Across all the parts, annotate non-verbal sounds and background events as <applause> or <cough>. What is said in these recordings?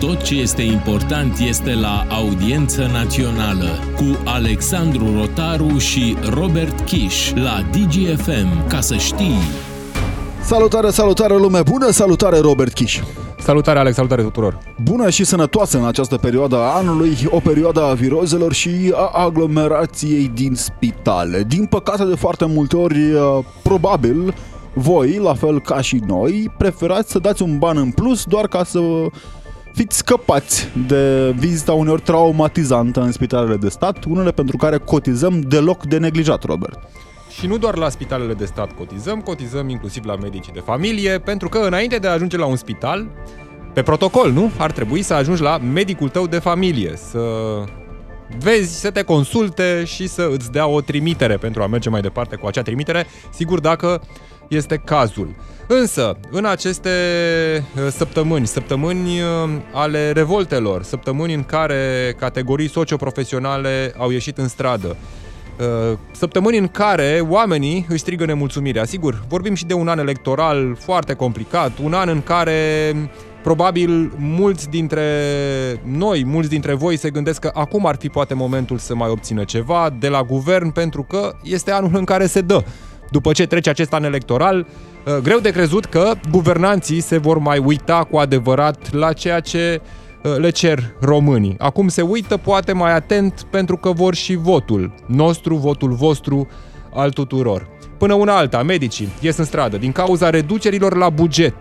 Tot ce este important este la Audiență Națională cu Alexandru Rotaru și Robert Kiș la DGFM. Ca să știi... Salutare, salutare lume bună, salutare Robert Kiș. Salutare Alex, salutare tuturor! Bună și sănătoasă în această perioadă a anului, o perioadă a virozelor și a aglomerației din spitale. Din păcate, de foarte multe ori, probabil, voi, la fel ca și noi, preferați să dați un ban în plus doar ca să fiți scăpați de vizita uneori traumatizantă în spitalele de stat, unele pentru care cotizăm deloc de neglijat, Robert. Și nu doar la spitalele de stat cotizăm, cotizăm inclusiv la medicii de familie, pentru că înainte de a ajunge la un spital, pe protocol, nu? Ar trebui să ajungi la medicul tău de familie, să vezi, să te consulte și să îți dea o trimitere pentru a merge mai departe cu acea trimitere, sigur dacă este cazul. Însă, în aceste uh, săptămâni, săptămâni uh, ale revoltelor, săptămâni în care categorii socioprofesionale au ieșit în stradă, uh, săptămâni în care oamenii își strigă nemulțumirea. Sigur, vorbim și de un an electoral foarte complicat, un an în care probabil mulți dintre noi, mulți dintre voi se gândesc că acum ar fi poate momentul să mai obțină ceva de la guvern pentru că este anul în care se dă după ce trece acest an electoral, uh, greu de crezut că guvernanții se vor mai uita cu adevărat la ceea ce uh, le cer românii. Acum se uită poate mai atent pentru că vor și votul nostru, votul vostru, al tuturor. Până una alta, medicii ies în stradă din cauza reducerilor la buget.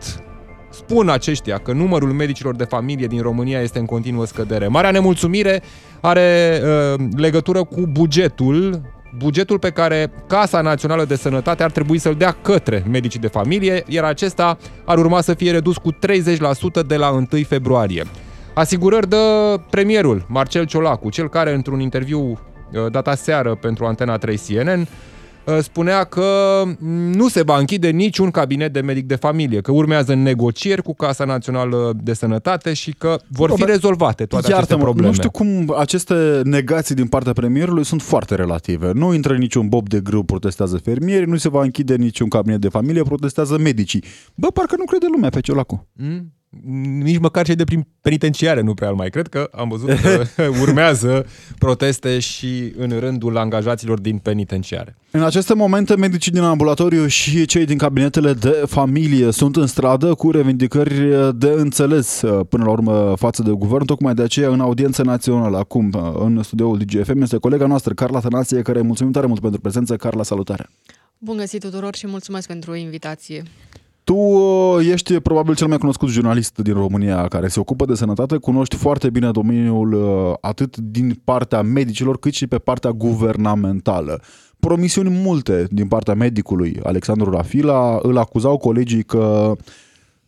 Spun aceștia că numărul medicilor de familie din România este în continuă scădere. Marea nemulțumire are uh, legătură cu bugetul bugetul pe care Casa Națională de Sănătate ar trebui să-l dea către medicii de familie, iar acesta ar urma să fie redus cu 30% de la 1 februarie. Asigurări de premierul Marcel Ciolacu, cel care într-un interviu uh, data seară pentru Antena 3 CNN Uh, spunea că nu se va închide niciun cabinet de medic de familie, că urmează negocieri cu Casa Națională de Sănătate și că vor fi rezolvate toate aceste probleme. Nu știu cum aceste negații din partea premierului sunt foarte relative. Nu intră niciun bob de grâu, protestează fermieri, nu se va închide niciun cabinet de familie, protestează medicii. Bă, parcă nu crede lumea pe Ciolacu. Mm? Nici măcar cei de prin penitenciare nu prea mai cred că am văzut că <laughs> urmează proteste și în rândul angajaților din penitenciare. În aceste momente, medicii din ambulatoriu și cei din cabinetele de familie sunt în stradă cu revindicări de înțeles până la urmă față de guvern, tocmai de aceea în audiență națională, acum în studioul DGFM, este colega noastră, Carla Tănație, care mulțumim tare mult pentru prezență. Carla, salutare! Bun găsit tuturor și mulțumesc pentru invitație! Tu uh, ești probabil cel mai cunoscut jurnalist din România care se ocupă de sănătate, cunoști foarte bine domeniul uh, atât din partea medicilor cât și pe partea guvernamentală. Promisiuni multe din partea medicului Alexandru Rafila îl acuzau colegii că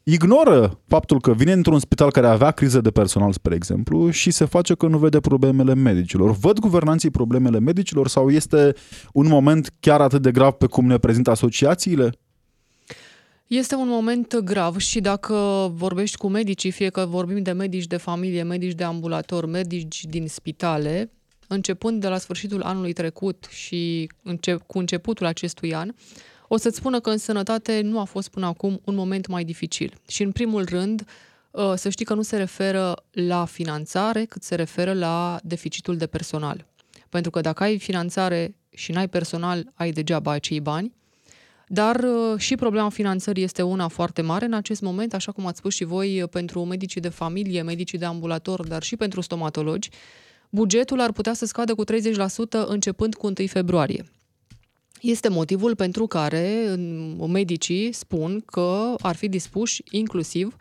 ignoră faptul că vine într-un spital care avea criză de personal, spre exemplu, și se face că nu vede problemele medicilor. Văd guvernanții problemele medicilor sau este un moment chiar atât de grav pe cum ne prezintă asociațiile? Este un moment grav și dacă vorbești cu medicii, fie că vorbim de medici de familie, medici de ambulator, medici din spitale, începând de la sfârșitul anului trecut și înce- cu începutul acestui an, o să-ți spună că în sănătate nu a fost până acum un moment mai dificil. Și în primul rând, ă, să știi că nu se referă la finanțare, cât se referă la deficitul de personal. Pentru că dacă ai finanțare și n-ai personal, ai degeaba acei bani. Dar uh, și problema finanțării este una foarte mare în acest moment, așa cum ați spus și voi, uh, pentru medicii de familie, medicii de ambulator, dar și pentru stomatologi, bugetul ar putea să scadă cu 30% începând cu 1 februarie. Este motivul pentru care medicii spun că ar fi dispuși inclusiv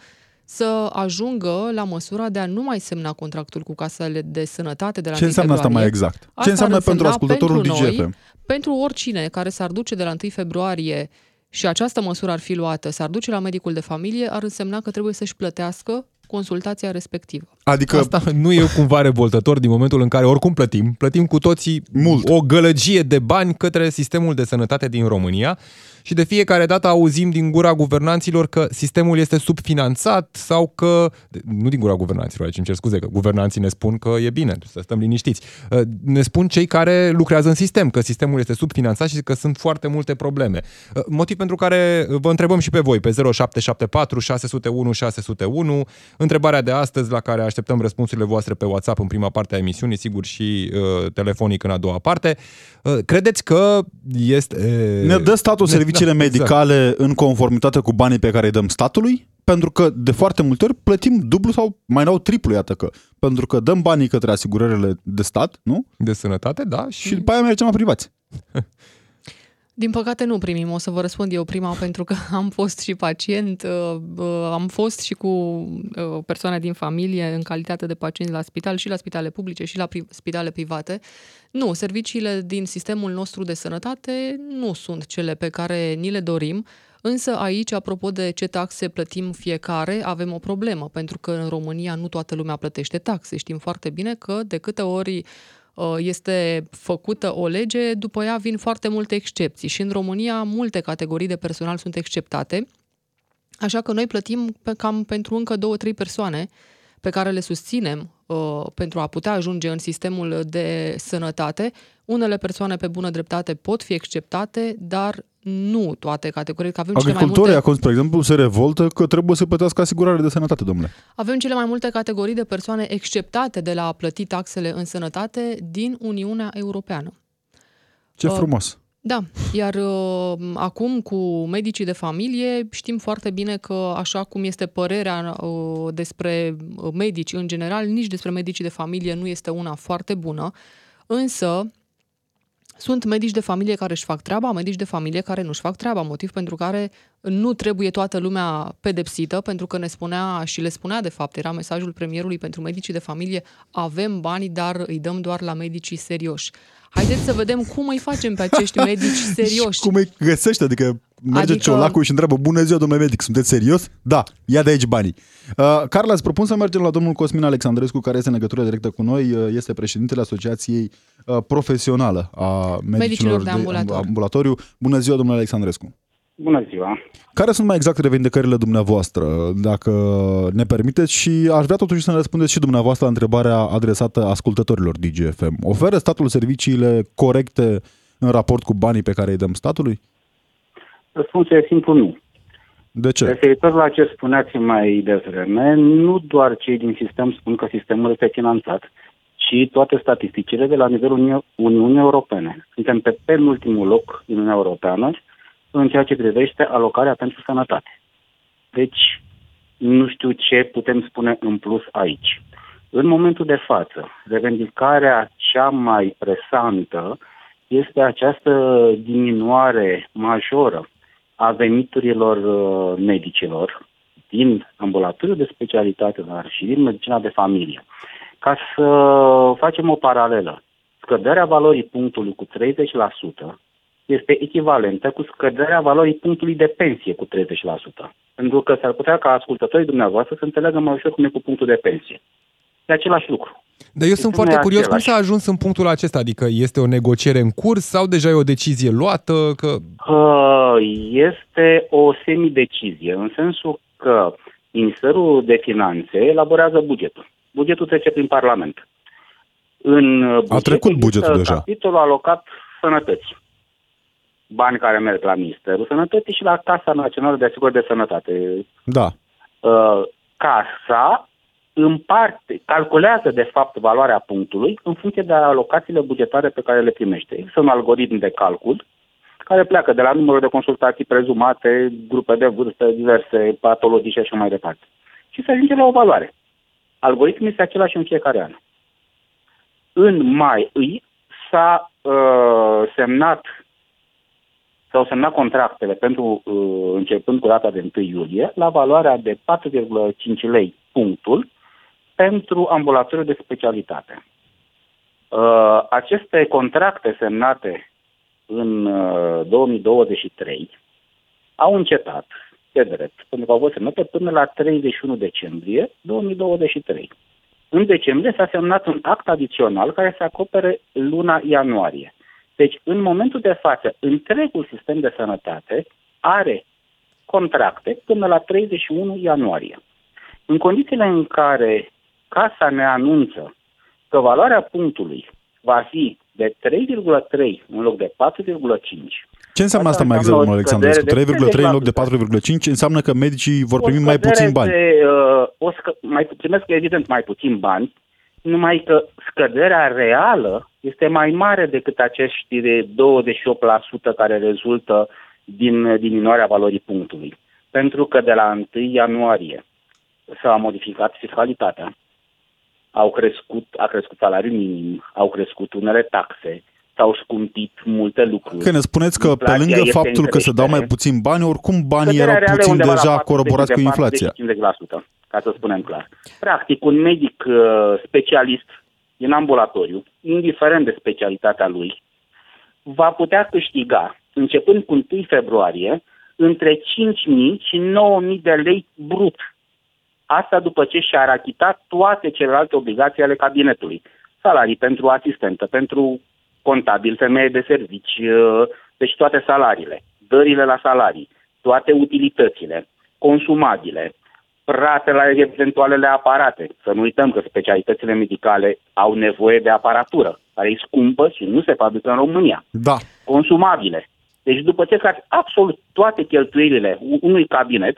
să ajungă la măsura de a nu mai semna contractul cu casele de sănătate de la Ce înseamnă februarie. asta mai exact? Ce înseamnă pentru ascultătorul pentru DGF? Noi, pentru oricine care s-ar duce de la 1 februarie și această măsură ar fi luată, s-ar duce la medicul de familie, ar însemna că trebuie să-și plătească consultația respectivă. Adică Asta nu e cumva revoltător din momentul în care oricum plătim, plătim cu toții Mult. o gălăgie de bani către sistemul de sănătate din România și de fiecare dată auzim din gura guvernanților că sistemul este subfinanțat sau că, nu din gura guvernanților, aici îmi cer scuze, că guvernanții ne spun că e bine, să stăm liniștiți. Uh, Ne spun cei care lucrează în sistem că sistemul este subfinanțat și că sunt foarte multe probleme. Uh, Motiv pentru care vă întrebăm și pe voi pe 0774 601 601. Întrebarea de astăzi la care așteptăm răspunsurile voastre pe WhatsApp în prima parte a emisiunii, sigur și uh, telefonic în a doua parte. Uh, credeți că este... ne dă statul ne- serviciile da, exact. medicale în conformitate cu banii pe care îi dăm statului? Pentru că de foarte multe ori plătim dublu sau mai nou triplu, iată că. Pentru că dăm banii către asigurările de stat, nu? De sănătate, da. Și, Și după aia mergem la privați. <laughs> Din păcate nu primim, o să vă răspund eu prima <laughs> pentru că am fost și pacient, uh, uh, am fost și cu uh, persoane din familie în calitate de pacient la spital și la spitale publice și la pri- spitale private. Nu, serviciile din sistemul nostru de sănătate nu sunt cele pe care ni le dorim, însă aici, apropo de ce taxe plătim fiecare, avem o problemă, pentru că în România nu toată lumea plătește taxe. Știm foarte bine că de câte ori uh, este făcută o lege, după ea vin foarte multe excepții și în România multe categorii de personal sunt exceptate, așa că noi plătim pe cam pentru încă două, trei persoane pe care le susținem uh, pentru a putea ajunge în sistemul de sănătate. Unele persoane pe bună dreptate pot fi acceptate, dar nu toate categoriile, că avem cele mai Agricultorii multe... acum, spre exemplu, se revoltă că trebuie să plătească asigurare de sănătate, domnule. Avem cele mai multe categorii de persoane exceptate de la a plăti taxele în sănătate din Uniunea Europeană. Ce Uh, frumos! Da, iar uh, acum cu medicii de familie știm foarte bine că așa cum este părerea uh, despre medici în general, nici despre medicii de familie nu este una foarte bună, însă sunt medici de familie care își fac treaba, medici de familie care nu își fac treaba, motiv pentru care nu trebuie toată lumea pedepsită, pentru că ne spunea și le spunea de fapt, era mesajul premierului pentru medicii de familie, avem bani, dar îi dăm doar la medicii serioși. Haideți să vedem cum îi facem pe acești medici <laughs> serioși. Și cum îi găsește? Adică merge adică... Adică- ciolacul și întreabă, bună ziua, domnule medic, sunteți serios? Da, ia de aici banii. Uh, Carla, îți propun să mergem la domnul Cosmin Alexandrescu, care este în legătură directă cu noi, uh, este președintele Asociației uh, Profesională a Medicilor, Medicilor de ambulator. ambulatoriu. Bună ziua, domnule Alexandrescu. Bună ziua! Care sunt mai exact revendicările dumneavoastră, dacă ne permiteți și aș vrea totuși să ne răspundeți și dumneavoastră la întrebarea adresată ascultătorilor DGFM. Oferă statul serviciile corecte în raport cu banii pe care îi dăm statului? Răspunsul e simplu nu. De ce? Referitor la ce spuneați mai devreme, nu doar cei din sistem spun că sistemul este finanțat, ci toate statisticile de la nivelul Uni- Uniunii Europene. Suntem pe penultimul loc din Uniunea Europeană în ceea ce privește alocarea pentru sănătate. Deci, nu știu ce putem spune în plus aici. În momentul de față, revendicarea cea mai presantă este această diminuare majoră a veniturilor uh, medicilor din ambulatoriul de specialitate, dar și din medicina de familie. Ca să facem o paralelă, scăderea valorii punctului cu 30% este echivalentă cu scăderea valorii punctului de pensie cu 30%. Pentru că s-ar putea ca ascultătorii dumneavoastră să înțeleagă mai ușor cum e cu punctul de pensie. E același lucru. Dar eu sunt Sistemul foarte e curios cum același. s-a ajuns în punctul acesta, adică este o negociere în curs sau deja e o decizie luată? Că Uh, Este o semidecizie, în sensul că Ministerul de Finanțe elaborează bugetul. Bugetul trece prin Parlament. În uh, buget trecut există bugetul deja. Capitolul alocat sănătății. Bani care merg la Ministerul Sănătății și la Casa Națională de Asigurări de Sănătate. Da. Uh, Casa împarte, calculează de fapt valoarea punctului în funcție de alocațiile bugetare pe care le primește. Există un algoritm de calcul care pleacă de la numărul de consultații prezumate, grupe de vârstă, diverse patologii și așa mai departe. Și se ajunge la o valoare. Algoritmul este același în fiecare an. În mai îi s-a uh, semnat s-au semnat contractele pentru uh, începând cu data de 1 iulie la valoarea de 4,5 lei punctul pentru ambulatoriul de specialitate. Uh, aceste contracte semnate în uh, 2023 au încetat pe drept, pentru că au fost semnate până la 31 decembrie 2023. În decembrie s-a semnat un act adițional care să acopere luna ianuarie. Deci, în momentul de față, întregul sistem de sănătate are contracte până la 31 ianuarie. În condițiile în care casa ne anunță că valoarea punctului va fi de 3,3 în loc de 4,5. Ce înseamnă asta mai exact, domnul Alexandrescu? 3,3 în loc de 4,5 înseamnă că medicii vor primi mai puțin bani. De, uh, o scă- mai primesc evident mai puțin bani, numai că scăderea reală este mai mare decât acești de 28% care rezultă din diminuarea valorii punctului. Pentru că de la 1 ianuarie s-a modificat fiscalitatea, au crescut, a crescut salariul minim, au crescut unele taxe, s-au scumpit multe lucruri. Că ne spuneți că pe lângă faptul că se dau mai puțin bani, oricum banii erau puțin deja coroborați cu inflația. 50%, ca să spunem clar. Practic, un medic uh, specialist din ambulatoriu, indiferent de specialitatea lui, va putea câștiga, începând cu 1 februarie, între 5.000 și 9.000 de lei brut. Asta după ce și-ar achita toate celelalte obligații ale cabinetului. Salarii pentru asistentă, pentru contabil, femeie de servici, uh, deci toate salariile, dările la salarii, toate utilitățile, consumabile, rate la eventualele aparate. Să nu uităm că specialitățile medicale au nevoie de aparatură, care e scumpă și nu se fabrică în România. Da. Consumabile. Deci după ce faci absolut toate cheltuielile unui cabinet,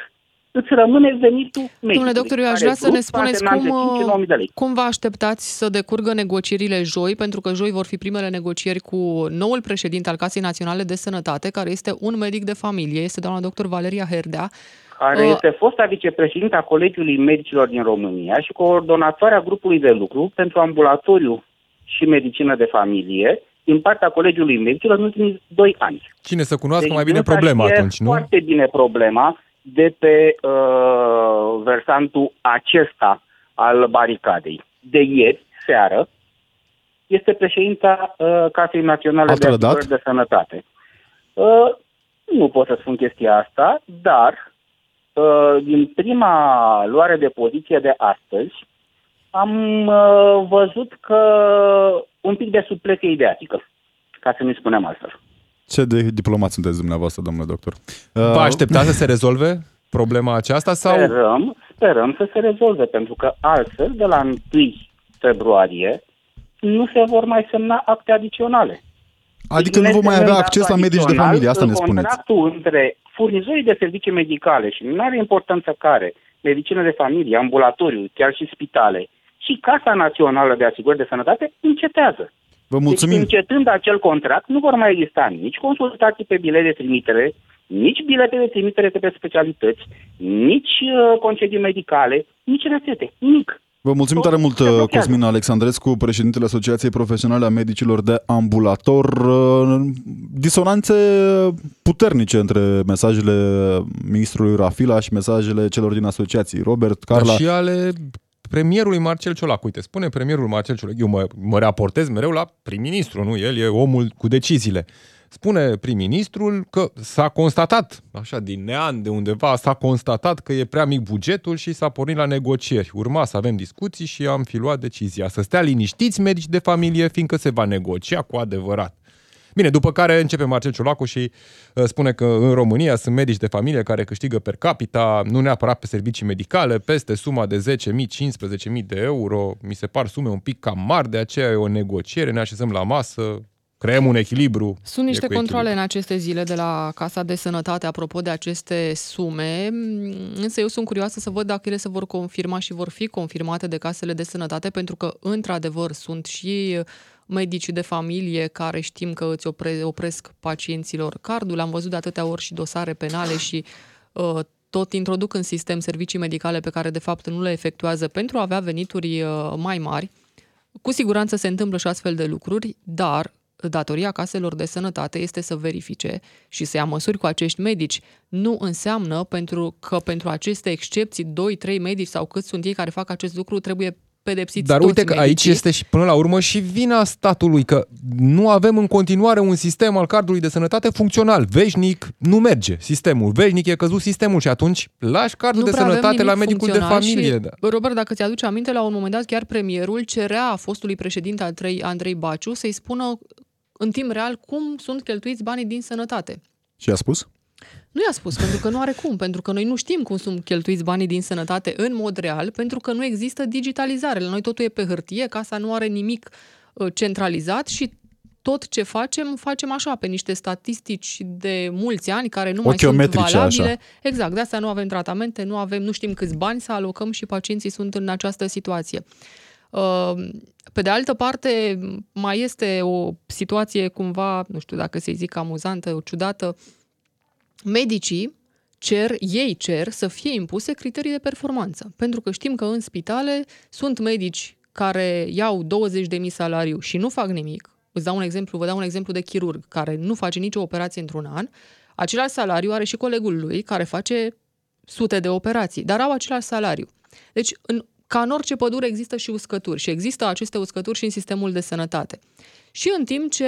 îți rămâne venitul medicului. Domnule doctor, eu aș vrea să ne spuneți cum, cum vă așteptați să decurgă negocierile joi, pentru că joi vor fi primele negocieri cu noul președinte al Casei Naționale de Sănătate, care este un medic de familie, este doamna doctor Valeria Herdea, care uh, este fosta vicepreședinte a Colegiului Medicilor din România și coordonatoarea grupului de lucru pentru ambulatoriu și medicină de familie din partea Colegiului Medicilor în ultimii doi ani. Cine să cunoască deci, mai bine problema atunci, nu? foarte bine problema de pe uh, versantul acesta al baricadei. De ieri, seară, este președinta uh, Casei Naționale de Asigurări de Sănătate. Uh, nu pot să spun chestia asta, dar uh, din prima luare de poziție de astăzi am uh, văzut că un pic de supleție ideatică, ca să nu spunem altfel. Ce de diplomat sunteți dumneavoastră, domnule doctor? Vă aștepta să se rezolve problema aceasta? sau? Sperăm, sperăm să se rezolve, pentru că altfel, de la 1 februarie, nu se vor mai semna acte adiționale. Adică deci nu vom mai avea acces la medici de familie, asta ne spuneți. Contractul între furnizorii de servicii medicale și nu are importanță care, medicină de familie, ambulatoriu, chiar și spitale, și Casa Națională de Asigurări de Sănătate încetează. Vă mulțumim. Deci, încetând acel contract, nu vor mai exista nici consultații pe bilete de trimitere, nici bilete de trimitere pe specialități, nici uh, concedii medicale, nici rețete, nimic. Vă mulțumim tare mult, Cosmin Alexandrescu, președintele Asociației Profesionale a Medicilor de Ambulator. Uh, disonanțe puternice între mesajele ministrului Rafila și mesajele celor din asociații. Robert, Carla... Dar și ale premierului Marcel Ciolac. Uite, spune premierul Marcel Ciolac, eu mă, mă raportez mereu la prim-ministru, nu? El e omul cu deciziile. Spune prim-ministrul că s-a constatat, așa, din nean de undeva, s-a constatat că e prea mic bugetul și s-a pornit la negocieri. Urma să avem discuții și am fi luat decizia. Să stea liniștiți medici de familie, fiindcă se va negocia cu adevărat. Bine, după care începe Marcel Ciolacu și uh, spune că în România sunt medici de familie care câștigă per capita, nu neapărat pe servicii medicale, peste suma de 10.000, 15.000 de euro. Mi se par sume un pic cam mari, de aceea e o negociere, ne așezăm la masă, creăm un echilibru. Sunt niște controle echilibru. în aceste zile de la Casa de Sănătate apropo de aceste sume, însă eu sunt curioasă să văd dacă ele se vor confirma și vor fi confirmate de casele de sănătate, pentru că, într-adevăr, sunt și medici de familie care știm că îți opre, opresc pacienților cardul. Am văzut de atâtea ori și dosare penale și uh, tot introduc în sistem servicii medicale pe care de fapt nu le efectuează pentru a avea venituri uh, mai mari. Cu siguranță se întâmplă și astfel de lucruri, dar datoria caselor de sănătate este să verifice și să ia măsuri cu acești medici. Nu înseamnă pentru că pentru aceste excepții, 2-3 medici sau cât sunt ei care fac acest lucru, trebuie pedepsiți Dar toți uite că aici medicii. este și până la urmă și vina statului, că nu avem în continuare un sistem al cardului de sănătate funcțional. Veșnic nu merge sistemul, veșnic e căzut sistemul și atunci lași cardul nu de prea avem sănătate la nimic medicul de funcțional familie. Și, da. Robert, dacă ți-aduce aminte, la un moment dat chiar premierul cerea fostului președinte Andrei, Andrei Baciu să-i spună în timp real cum sunt cheltuiți banii din sănătate. Și a spus? Nu i-a spus, pentru că nu are cum, pentru că noi nu știm cum sunt cheltuiți banii din sănătate în mod real, pentru că nu există digitalizare. La noi totul e pe hârtie, casa nu are nimic uh, centralizat și tot ce facem, facem așa, pe niște statistici de mulți ani care nu mai sunt Ochiometrice, valabile. așa. Exact, de asta nu avem tratamente, nu avem, nu știm câți bani să alocăm și pacienții sunt în această situație. Uh, Pe de altă parte, mai este o situație cumva, nu știu dacă să-i zic amuzantă, o ciudată, medicii cer, ei cer să fie impuse criterii de performanță. Pentru că știm că în spitale sunt medici care iau 20.000 salariu și nu fac nimic. Îți dau un exemplu, vă dau un exemplu de chirurg care nu face nicio operație într-un an. Același salariu are și colegul lui care face sute de operații, dar au același salariu. Deci, în, ca în orice pădure există și uscături și există aceste uscături și în sistemul de sănătate. Și în timp ce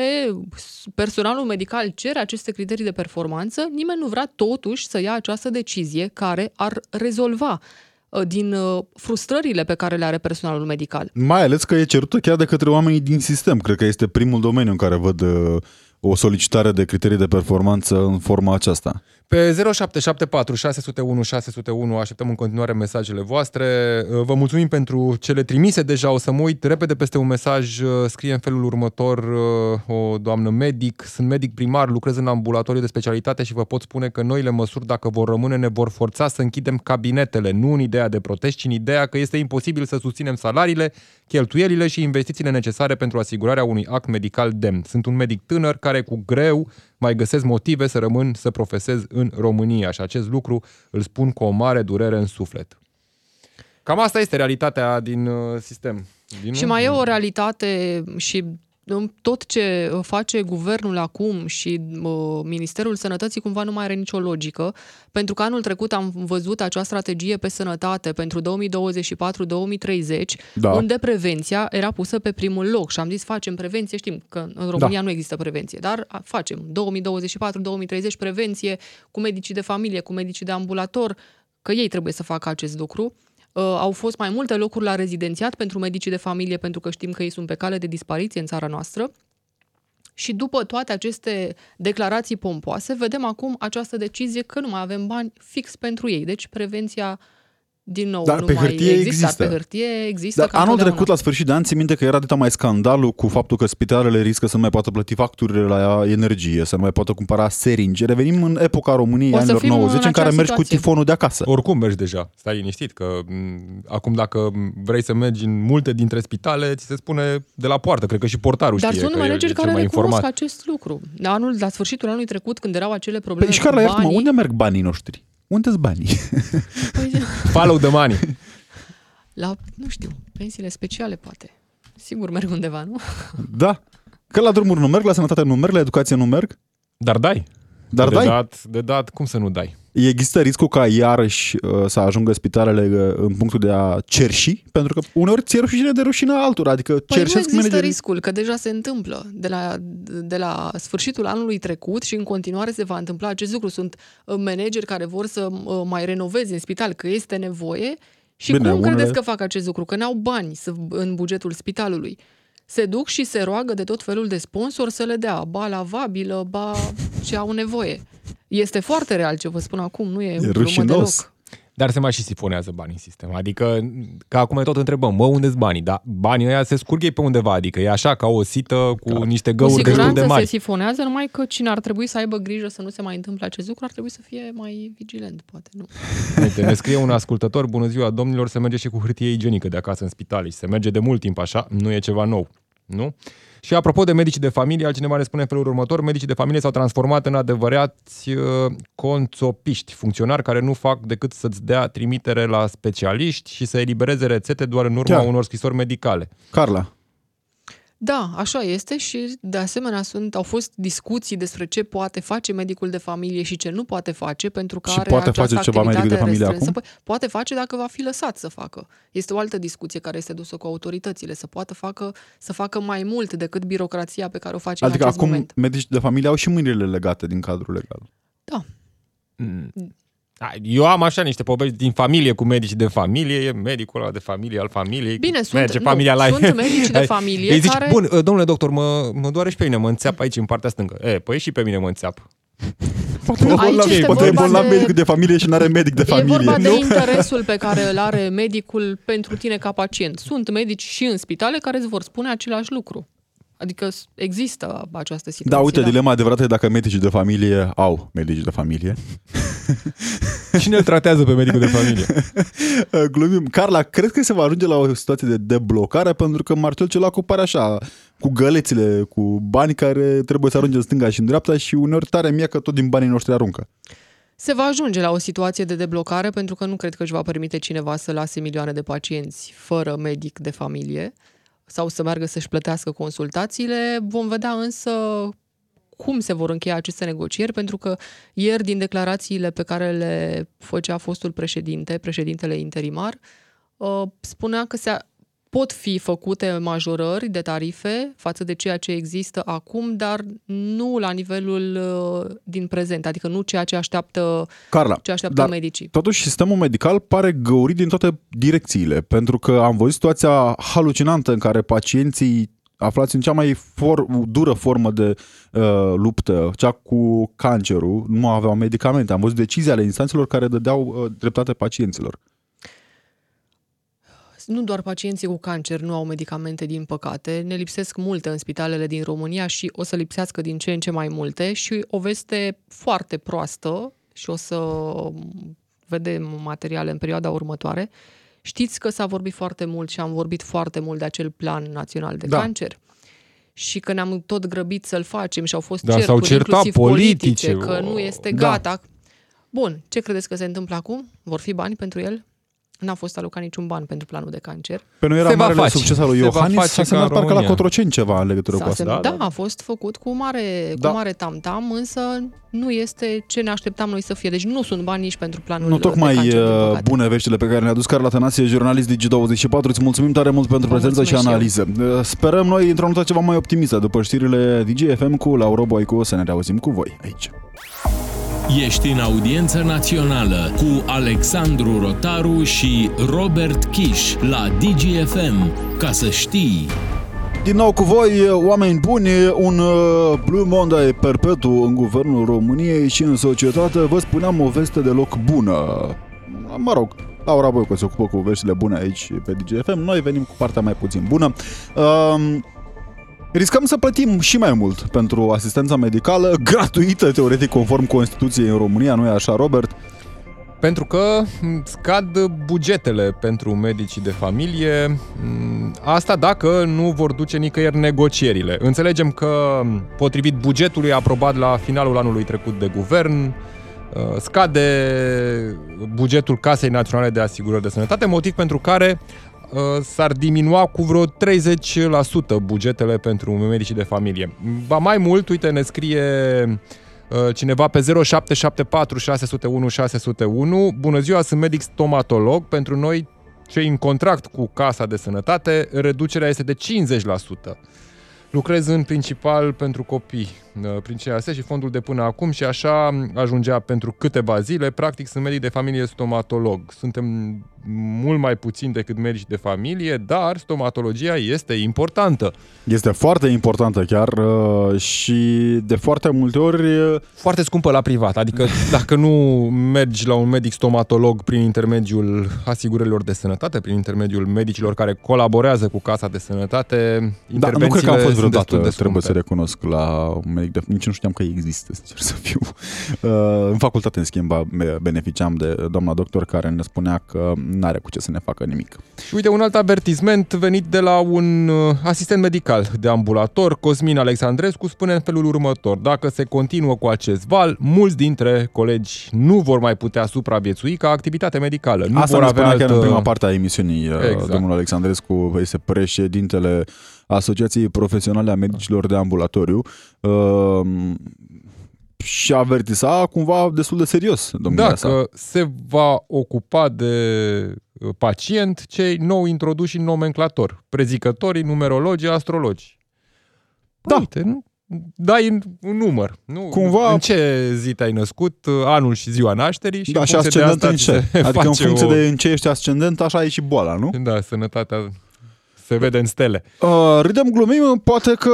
personalul medical cere aceste criterii de performanță, nimeni nu vrea totuși să ia această decizie care ar rezolva uh, din uh, frustrările pe care le are personalul medical. Mai ales că e cerută chiar de către oamenii din sistem. Cred că este primul domeniu în care văd uh, o solicitare de criterii de performanță în forma aceasta. Pe 0774 601 601 așteptăm în continuare mesajele voastre. Vă mulțumim pentru cele trimise deja. O să mă uit repede peste un mesaj. Scrie în felul următor o doamnă medic. Sunt medic primar, lucrez în ambulatoriu de specialitate și vă pot spune că noile măsuri, dacă vor rămâne, ne vor forța să închidem cabinetele. Nu în ideea de protest, ci în ideea că este imposibil să susținem salariile, cheltuielile și investițiile necesare pentru asigurarea unui act medical demn. Sunt un medic tânăr care cu greu mai găsesc motive să rămân să profesez în România și acest lucru îl spun cu o mare durere în suflet. Cam asta este realitatea din uh, sistem. Din Și mai e o realitate și în tot ce face guvernul acum și uh, Ministerul Sănătății cumva nu mai are nicio logică, pentru că anul trecut am văzut acea strategie pe sănătate pentru 2024-2030, Da. unde prevenția era pusă pe primul loc și am zis facem prevenție, știm că în România Da. nu există prevenție, dar a, facem 2024-2030 prevenție cu medicii de familie, cu medicii de ambulator, că ei trebuie să facă acest lucru. Uh, au fost mai multe locuri la rezidențiat pentru medicii de familie, pentru că știm că ei sunt pe cale de dispariție în țara noastră. Și după toate aceste declarații pompoase, vedem acum această decizie că nu mai avem bani fix pentru ei. Deci prevenția, din nou, Dar nu pe mai hârtie există. există. Pe hârtie există Dar ca anul întotdeauna. trecut, la sfârșit de an, țin minte că era de mai scandalul cu faptul că spitalele riscă să nu mai poată plăti facturile la energie, să nu mai poată cumpăra seringe. Revenim în epoca României O să anilor fim în 90 în care aceeași mergi cu situație. tifonul de acasă. Oricum mergi deja, stai liniștit, că m, acum dacă vrei să mergi în multe dintre spitale, ți se spune de la poartă, cred că și portarul Dar știe sunt că el e manageri cel care mai recunosc informat. acest lucru. La, anul, la sfârșitul anului trecut, când erau acele probleme Păi și cu care la banii, unde merg banii noștri? Unde-s banii? Păi, <laughs> Follow the money. la, nu știu, pensiile speciale, poate. Sigur merg undeva, nu? da. Că la drumuri nu merg, la sănătate nu merg, la educație nu merg, Dar dai. dar de dai. Dat, de dat, cum să nu dai? Există riscul ca iarăși uh, să ajungă spitalele uh, în punctul de a cerși? Pentru că uneori ți-e rușine de rușine altora, adică Păi nu cerșesc există managerii. riscul, că deja se întâmplă. De la, de la sfârșitul anului trecut și în continuare se va întâmpla acest lucru. Sunt uh, manageri care vor să uh, mai renoveze în spital, că este nevoie. Și Bine, cum unele- credeți că fac acest lucru? Că n-au bani să, în bugetul spitalului. Se duc și se roagă de tot felul de sponsori să le dea ba lavabilă, ba ce au nevoie. Este foarte real ce vă spun acum, nu e, E glumă rușinos. deloc. Dar se mai și sifonează banii în sistem. Adică, că acum ne tot întrebăm, mă, unde-s banii? Dar banii ăia se scurghe pe undeva, adică e așa, ca o sită cu Da. niște Cu găuri destul de siguranță se mari. sifonează, numai că cine ar trebui să aibă grijă să nu se mai întâmple acest lucru, ar trebui să fie mai vigilent, poate, nu? Uite, ne scrie un ascultător, bună ziua, domnilor, se merge și cu hârtie igienică de acasă în spitale și se merge de mult timp așa, nu e ceva nou, nu? Și apropo de medicii de familie, altcineva ne spune în felul următor, medicii de familie s-au transformat în adevărați uh, conțopiști, funcționari care nu fac decât să-ți dea trimitere la specialiști și să elibereze rețete doar în urma Chiar. unor scrisori medicale. Carla, Da, așa este și de asemenea sunt, au fost discuții despre ce poate face medicul de familie și ce nu poate face pentru că Și are poate această face ceva medicul de activitate familie restrânsă. acum? Păi, Poate face dacă va fi lăsat să facă. Este o altă discuție care este dusă cu autoritățile, să poată facă, să facă mai mult decât birocrația pe care o face Adică în acest acum moment. medici de familie au și mâinile legate din cadrul legal. Da. Mm. Da, Eu am așa niște povești din familie cu medici de familie, e medicul ăla de familie al familiei. Bine, sunt- merge nu, familia la sunt medici de <laughs> Ai- familie Îi zici, care- bun, domnule doctor, mă, mă doare și pe mine, mă înțeap aici în partea stângă. E, păi și pe mine mă înțeap. <laughs> Poate e Aici bolnav, este poate e vorba bolnav de- medicul de familie și nu are medic de E familie. vorba de nu? interesul pe care îl are medicul pentru tine ca pacient. Sunt medici și în spitale care îți vor spune același lucru. Adică s- există această situație. Da, uite, dilema adevărată e dacă medicii de familie au medici de familie. Cine îl tratează pe medicul de familie? <laughs> Uh, Glumim. Carla, cred că se va ajunge la o situație de deblocare pentru că Marcel Ciolacu pare așa, cu gălețile, cu bani care trebuie să arunce în stânga și în dreapta și uneori tare mie că tot din banii noștri aruncă. Se va ajunge la o situație de deblocare pentru că nu cred că își va permite cineva să lase milioane de pacienți fără medic de familie sau să meargă să-și plătească consultațiile. Vom vedea însă cum se vor încheia aceste negocieri, pentru că ieri, din declarațiile pe care le făcea fostul președinte, președintele interimar, uh, spunea că se pot fi făcute majorări de tarife față de ceea ce există acum, dar nu la nivelul uh, din prezent, adică nu ceea ce așteaptă, Carla, ce așteaptă dar medicii. totuși sistemul medical pare găurit din toate direcțiile, pentru că am văzut situația halucinantă în care pacienții aflați în cea mai for- dură formă de uh, luptă, cea cu cancerul, nu aveau medicamente. Am văzut decizii ale instanțelor care dădeau uh, dreptate pacienților. Nu doar pacienții cu cancer nu au medicamente, din păcate. Ne lipsesc multe în spitalele din România și o să lipsească din ce în ce mai multe. Și o veste foarte proastă și o să vedem materiale în perioada următoare. Știți că s-a vorbit foarte mult și am vorbit foarte mult de acel plan național de Da. cancer și că ne-am tot grăbit să-l facem și au fost Da, certuri, s-au certat inclusiv politice, politice. că nu este Da. gata. Bun, ce credeți că se întâmplă acum? Vor fi bani pentru el? N-a fost alocat niciun ban pentru planul de cancer. Pe nu era Se va marele face. succes al lui Se va Iohannis, face s-a ca semnat în parcă la România. Cotroceni ceva în legătură cu S-a asta. semn- da, da, da. a fost făcut cu mare, Da. cu mare tam-tam, însă nu este ce ne așteptam noi să fie. Deci nu sunt bani nici pentru planul Nu de tocmai cancer, din uh, păcate. bune veștile pe care le-a adus Carla Tănase, jurnalist Digi24. Îți mulțumim tare mult pentru Vă prezență și mulțumesc și analiză. Uh, Sperăm noi într-o notă ceva mai optimistă după știrile DGFM cu Laura Boicu să ne reauzim cu voi aici. Ești în audiență națională cu Alexandru Rotaru și Robert Kiș la DGFM. Ca să știi... Din nou cu voi, oameni buni, un uh, Blue Monday perpetu în guvernul României și în societate. Vă spuneam o veste deloc bună. Mă rog, Laura Boicu se ocupă cu veștile bune aici pe DGFM. Noi venim cu partea mai puțin bună. Um, Riscăm să plătim și mai mult pentru asistența medicală, <laughs> gratuită, teoretic, conform Constituției în România, nu e așa, Robert? Pentru că m, scad bugetele pentru medicii de familie. M, Asta dacă nu vor duce nicăieri negocierile. Înțelegem că, m, potrivit bugetului aprobat la finalul anului trecut de guvern, uh, scade bugetul Casei Naționale de Asigurări de Sănătate, motiv pentru care uh, s-ar diminua cu vreo 30% bugetele pentru medicii de familie. Ba mai mult, uite, ne scrie uh, cineva pe 0774 601 601. Bună ziua, sunt medic stomatolog. Pentru noi, cei în contract cu Casa de Sănătate, reducerea este de 50%. Lucrez în principal pentru copii uh, prin CAS și fondul de până acum și așa ajungea pentru câteva zile. Practic sunt medic de familie stomatolog. Suntem mult mai puțini decât medici de familie, dar stomatologia este importantă. Este foarte importantă chiar uh, și de foarte multe ori uh, Foarte scumpă la privat, adică <laughs> dacă nu mergi la un medic stomatolog prin intermediul asigurărilor de sănătate, prin intermediul medicilor care colaborează cu Casa de Sănătate, Da, nu cred că am fost sunt destul vreodată, de trebuie să scumpe. recunosc, la un medic de... Nici nu știam că există, sincer să fiu. Uh, în facultate, în schimb, be- beneficiam de doamna doctor care ne spunea că nu are cu ce să ne facă nimic. Și uite, un alt avertisment venit de la un uh, asistent medical de ambulator, Cosmin Alexandrescu, spune în felul următor. Dacă se continuă cu acest val, mulți dintre colegi nu vor mai putea supraviețui ca activitate medicală. Nu Asta vor ne avea spunea chiar în altă... prima parte a emisiunii. Exact. Exact. Domnul Alexandrescu este președintele Asociației Profesionale a Medicilor de Ambulatoriu uh, și avertisa cumva destul de serios domnia Da, sa. că se va ocupa de uh, pacient cei nou introduși în nomenclator. Prezicătorii, numerologii, astrologi. Păi, Da. Uite, nu? dai în- un număr. Nu? Cumva- În ce zi te-ai născut, uh, anul și ziua nașterii și Da, în și funcție de ascendent asta în ți ce? se Adică în face funcție o... de în ce ești ascendent, așa e și boala, nu? Da, sănătatea se vede în stele. Uh, râdem, glumim, poate că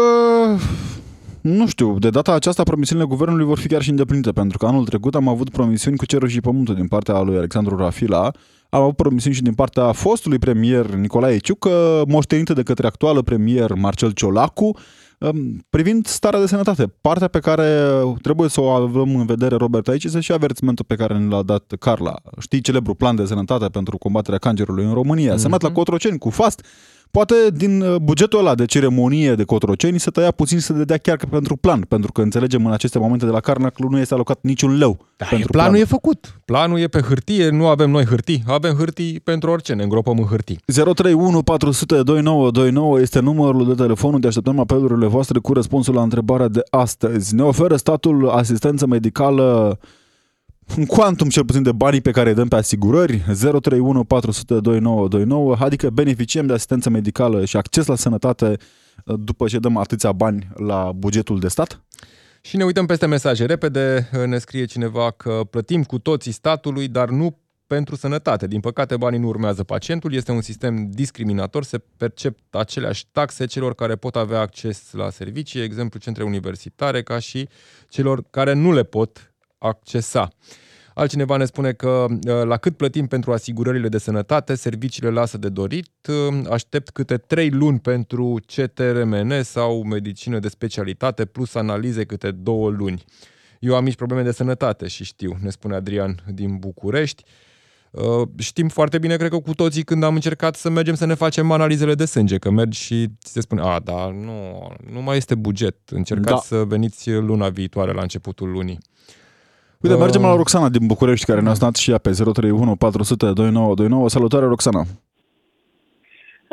nu știu, de data aceasta promisiunile guvernului vor fi chiar și îndeplinite, pentru că anul trecut am avut promisiuni cu cerul și pământul din partea lui Alexandru Rafila, am avut promisiuni și din partea fostului premier Nicolae Ciucă, moștenită de către actuală premier Marcel Ciolacu, um, privind starea de sănătate. Partea pe care trebuie să o avem în vedere, Robert, aici este și avertismentul pe care ne l-a dat Carla. Știi celebru plan de sănătate pentru combaterea cancerului în România, mm-hmm. semnat la Cotroceni cu FAST, Poate din uh, bugetul ăla de ceremonie de Cotroceni să tăia puțin și să dea chiar că pentru plan, pentru că înțelegem în aceste momente de la Carnaclu nu este alocat niciun leu. Da, e, pentru planul plan. e făcut. Planul e pe hârtie, nu avem noi hârtii. Avem hârtii pentru orice, ne îngropăm în hârtii. 031 400 2929 este numărul de telefon unde așteptăm apelurile voastre cu răspunsul la întrebarea de astăzi. Ne oferă statul asistență medicală în quantum cel puțin de banii pe care îi dăm pe asigurări 031 400 2929 adică beneficiem de asistență medicală și acces la sănătate uh, după ce dăm atâția bani la bugetul de stat? Și ne uităm peste mesaje repede. Ne scrie cineva că plătim cu toții statului, dar nu pentru sănătate. Din păcate, banii nu urmează pacientul. Este un sistem discriminator. Se percep aceleași taxe celor care pot avea acces la servicii, exemplu centre universitare, ca și celor care nu le pot accesa. Altcineva ne spune că uh, la cât plătim pentru asigurările de sănătate, serviciile lasă de dorit. Uh, Aștept câte trei luni pentru CTRMN sau medicină de specialitate plus analize câte două luni. Eu am mici probleme de sănătate și știu, ne spune Adrian din București. Uh, Știm foarte bine, cred că cu toții, când am încercat să mergem să ne facem analizele de sânge, că mergi și ți se spune, a, da, nu, nu mai este buget, încercați Da. să veniți luna viitoare, la începutul lunii. Uite, Uh. mergem la Roxana din București, care ne-a sunat și ea pe 031 400 2929. Salutare, Roxana!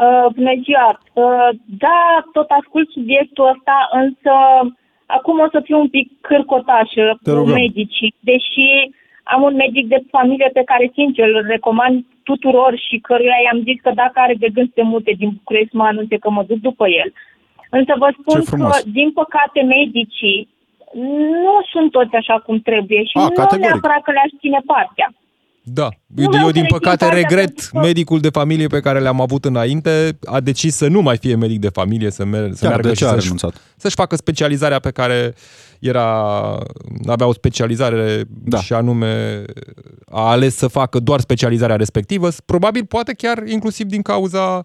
Uh, bună ziua! Uh, da, tot ascult subiectul ăsta, însă acum o să fiu un pic cârcotașă Te cu rugăm. medicii, deși am un medic de familie pe care, sincer, îl recomand tuturor și căruia i-am zis că dacă are de gând să se mute din București, să mă anunțe că mă duc după el. Însă vă spun Ce frumos. că, din păcate, medicii nu sunt toți așa cum trebuie și A, nu categoric. neapărat că le-aș ține partea. Da, Nu eu, vreau eu să din le țin păcate partea regret pentru că- medicul de familie pe care le-am avut înainte a decis să nu mai fie medic de familie, să, mer- să Chiar meargă de și ce a să-și, renunțat? să-și facă specializarea pe care era, avea o specializare Da. și anume a ales să facă doar specializarea respectivă, probabil poate chiar inclusiv din cauza uh,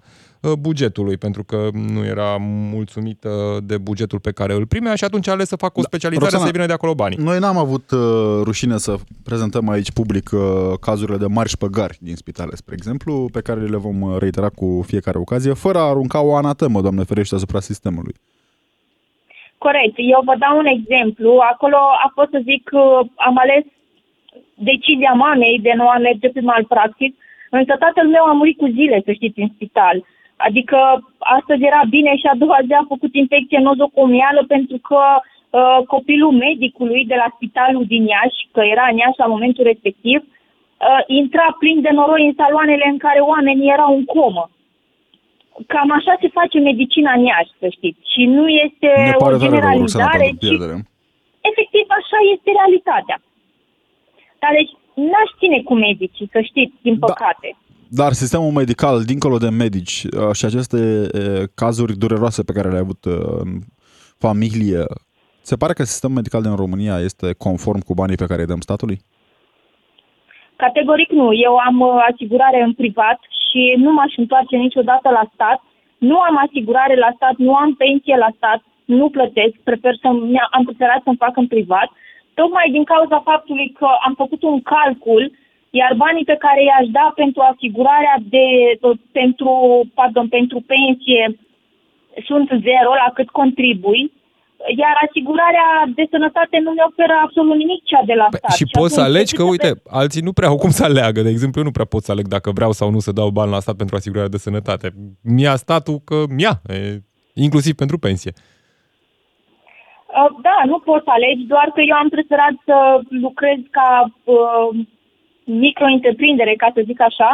bugetului, pentru că nu era mulțumită de bugetul pe care îl primea și atunci a ales să facă o Da. specializare Roxana, să vină de acolo banii. Noi n-am avut uh, rușine să prezentăm aici public uh, cazurile de marși șpăgari din spitale, spre exemplu, pe care le vom uh, reitera cu fiecare ocazie, fără a arunca o anatemă, Doamne ferește, asupra sistemului. Corect. Eu vă dau un exemplu. Acolo a fost să zic, uh, am ales decizia mamei de nu a merge pe malpractic, însă tatăl meu a murit cu zile, să știți, în spital. Adică astăzi era bine și a doua zi a făcut infecție nozocomială pentru că uh, copilul medicului de la spitalul din Iași, că era în Iași la momentul respectiv, uh, intra plin de noroi în saloanele în care oamenii erau în comă. Cam așa se face medicina în Iași, să știți. Și nu este Ne o pare tare rău, Roxana, generalizare, pentru ci pierdere. efectiv așa este realitatea. Dar deci n-aș ține cu medicii, să știți, din Da. Păcate. Dar sistemul medical, dincolo de medici uh, și aceste uh, cazuri dureroase pe care le-ai avut uh, în familie, se pare că sistemul medical din România este conform cu banii pe care îi dăm statului? Categoric nu. Eu am uh, asigurare în privat și nu m-aș întoarce niciodată la stat. Nu am asigurare la stat, nu am pensie la stat, nu plătesc, prefer să am preferat să-mi fac în privat, tocmai din cauza faptului că am făcut un calcul Iar banii pe care i-aș da pentru asigurarea de, pentru, pardon, pentru pensie sunt zero la cât contribui, iar asigurarea de sănătate nu mi oferă absolut nimic cea de la Păi, stat. și poți să atunci, alegi că, decât uite, să- alții nu prea au cum să aleagă. De exemplu, eu nu prea pot să aleg dacă vreau sau nu să dau bani la stat pentru asigurarea de sănătate. Mi-a statul că mi-a, e, inclusiv pentru pensie. Uh, Da, nu poți să alegi, doar că eu am preferat să lucrez ca uh, micro-întreprindere, ca să zic așa,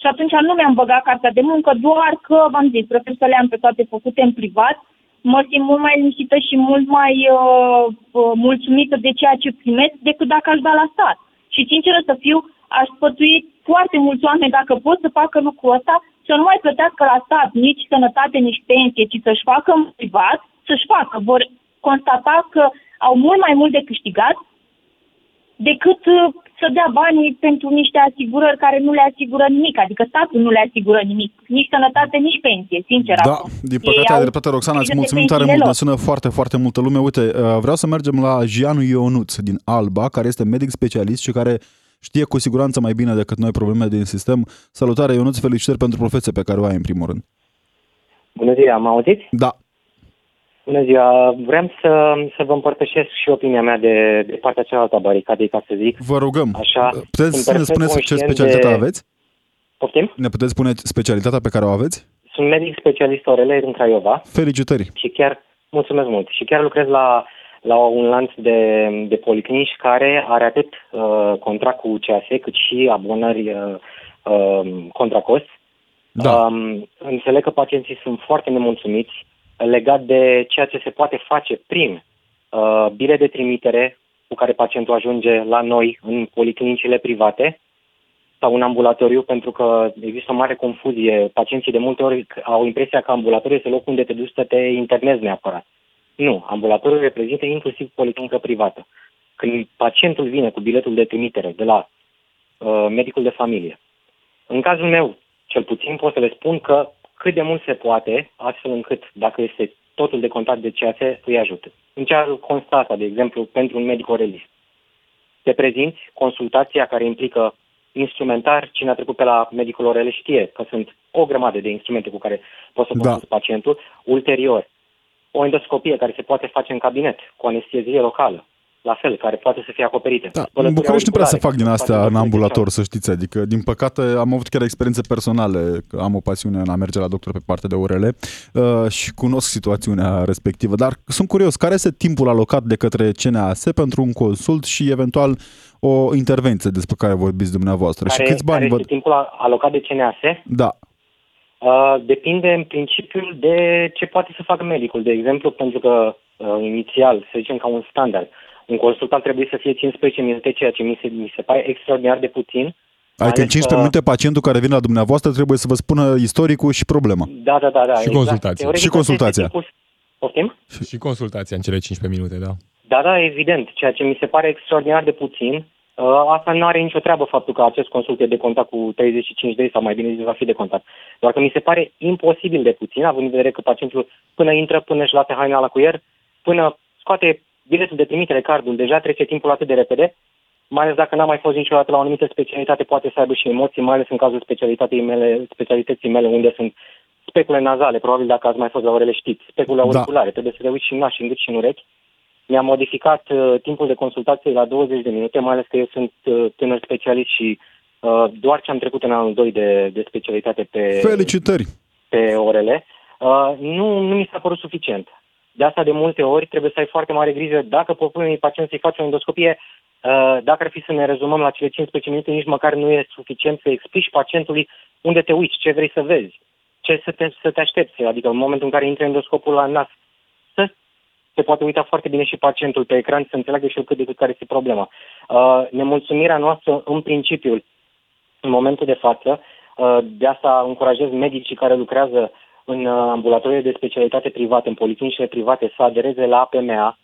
și atunci nu mi-am băgat cartea de muncă, doar că, v-am zis, prefer să le am pe toate făcute în privat, mă simt mult mai liniștită și mult mai uh, uh, mulțumită de ceea ce primesc decât dacă aș da la stat. Și sinceră să fiu, aș sfătui foarte mulți oameni, dacă pot să facă lucrul ăsta, să nu mai plătească la stat nici sănătate, nici pensie, ci să-și facă în privat, să-și facă. Vor constata că au mult mai mult de câștigat decât uh, să dea banii pentru niște asigurări care nu le asigură nimic, adică statul nu le asigură nimic, nici sănătate, nici pensie, sincer. Da, acum. din Ei păcate au ai dreptate, Roxana, îți grijă de mulțumim tare pensiile mult, ne lor. sună foarte, foarte multă lume. Uite, uh, vreau să mergem la Gianu Ionuț din Alba, care este medic specialist și care știe cu siguranță mai bine decât noi probleme din sistem. Salutare, Ionuț, felicitări pentru profesia pe care o ai în primul rând. Bună ziua, am auzit? Da, Bună ziua, vreau să, să vă împărtășesc și opinia mea de, de partea cealaltă a baricadei, ca să zic. vă rugăm. Așa, Puteți sunt să ne perfect spuneți ce conștient specialitate de- aveți? Poftim? Ne puteți spune specialitatea pe care o aveți? Sunt medic specialist orele în Craiova Felicitări! și chiar, mulțumesc mult, și chiar lucrez la, la un lanț de, de policlinici care are atât uh, contract cu CAS cât și abonări uh, uh, contra cost. Da. Um, înțeleg că pacienții sunt foarte nemulțumiți legat de ceea ce se poate face prin uh, bile de trimitere cu care pacientul ajunge la noi în policlinicile private sau în ambulatoriu, pentru că există o mare confuzie. Pacienții de multe ori au impresia că ambulatoriu este locul unde te duci să te internezi neapărat. Nu, ambulatoriul reprezintă inclusiv policlinică privată. Când pacientul vine cu biletul de trimitere de la uh, medicul de familie, în cazul meu, cel puțin pot să le spun că cât de mult se poate, astfel încât, dacă este totul de contact de CAS, îi ajută. În ce ar consta asta, de exemplu, pentru un medic orelist? Te prezinți, consultația care implică instrumentar, cine a trecut pe la medicul orele știe că sunt o grămadă de instrumente cu care poți să Da. consulți pacientul. Ulterior, o endoscopie care se poate face în cabinet, cu anestezie locală, la fel, care poate să fie acoperită. Da, în Spălături București nu prea se auriculare, fac din care astea se în poate ambulator, face să știți. Adică, din păcate, am avut chiar experiențe personale. că Am o pasiune în a merge la doctor pe partea de orele uh, și cunosc situațiunea respectivă. Dar sunt curios, care este timpul alocat de către CNAS pentru un consult și eventual o intervenție despre care vorbiți dumneavoastră? Care, și câți bani care vă... este timpul alocat de CNAS? Da, Uh, depinde în principiu de ce poate să facă medicul. De exemplu, pentru că uh, inițial, să zicem ca un standard, un consultant trebuie să fie 15 minute, ceea ce mi se, mi se pare extraordinar de puțin. adică în Ales 15 că- minute pacientul care vine la dumneavoastră trebuie să vă spună istoricul și problema. Da, da, da. da Și consultația. Teoretic, Și consultația. asta este timpul- Poftim? Și consultația în cele 15 minute, da. Da, da, evident. Ceea ce mi se pare extraordinar de puțin, uh, asta nu are nicio treabă faptul că acest consult e de contact cu 35 de sau mai bine zis va fi de contact. Doar că mi se pare imposibil de puțin, având în vedere că pacientul până intră, până își lase haina la cuier, până scoate biletul de trimitere, cardul, deja trece timpul atât de repede, mai ales dacă n-a mai fost niciodată la o anumită specialitate, poate să aibă și emoții, mai ales în cazul specialității mele, specialității mele unde sunt specule nazale, probabil dacă ați mai fost la orele știți, specule Da. auriculare, trebuie să le uiți și în nas, și în gât și în urechi. Mi-am modificat uh, timpul de consultație la 20 de minute, mai ales că eu sunt uh, tânăr specialist și uh, doar ce am trecut în anul 2 de, de specialitate pe, Felicitări! pe orele, uh, nu, nu mi s-a părut suficient. De asta de multe ori trebuie să ai foarte mare grijă dacă propui unui pacient să-i faci o endoscopie, uh, dacă ar fi să ne rezumăm la cele 15 minute, nici măcar nu e suficient să explici pacientului unde te uiți, ce vrei să vezi, ce să te, să te aștepți, adică în momentul în care intre endoscopul la nas, să se poate uita foarte bine și pacientul pe ecran să înțeleagă și el cât de cât care este problema. Uh, nemulțumirea noastră, în principiu, în momentul de față, uh, de asta încurajez medicii care lucrează în uh, ambulatorii de specialitate private, în policlinicile private, să adereze la APMA,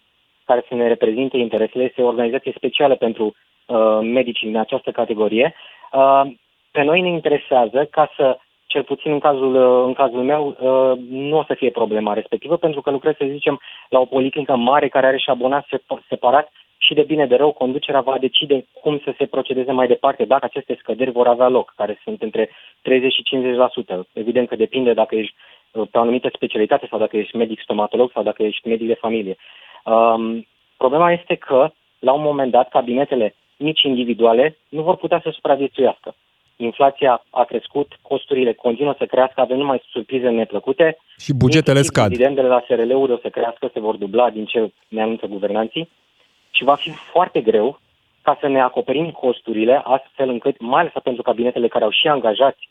care să ne reprezinte interesele. Este o organizație specială pentru uh, medicii din această categorie. Uh, pe noi ne interesează ca să cel puțin în cazul, uh, în cazul meu, uh, nu o să fie problema respectivă, pentru că lucrez, să zicem, la o policlinică mare care are și abonați separat și de bine de rău, conducerea va decide cum să se procedeze mai departe, dacă aceste scăderi vor avea loc, care sunt între 30 și 50%. Evident că depinde dacă ești uh, pe o anumită specialitate sau dacă ești medic stomatolog sau dacă ești medic de familie. Um, problema este că, la un moment dat, cabinetele mici individuale nu vor putea să supraviețuiască. Inflația a crescut, costurile continuă să crească, avem numai surprize neplăcute. Și bugetele scad. Dividendele la SRL-uri o să crească, se vor dubla din ce ne anunță guvernanții și va fi foarte greu ca să ne acoperim costurile astfel încât, mai ales pentru cabinetele care au și angajați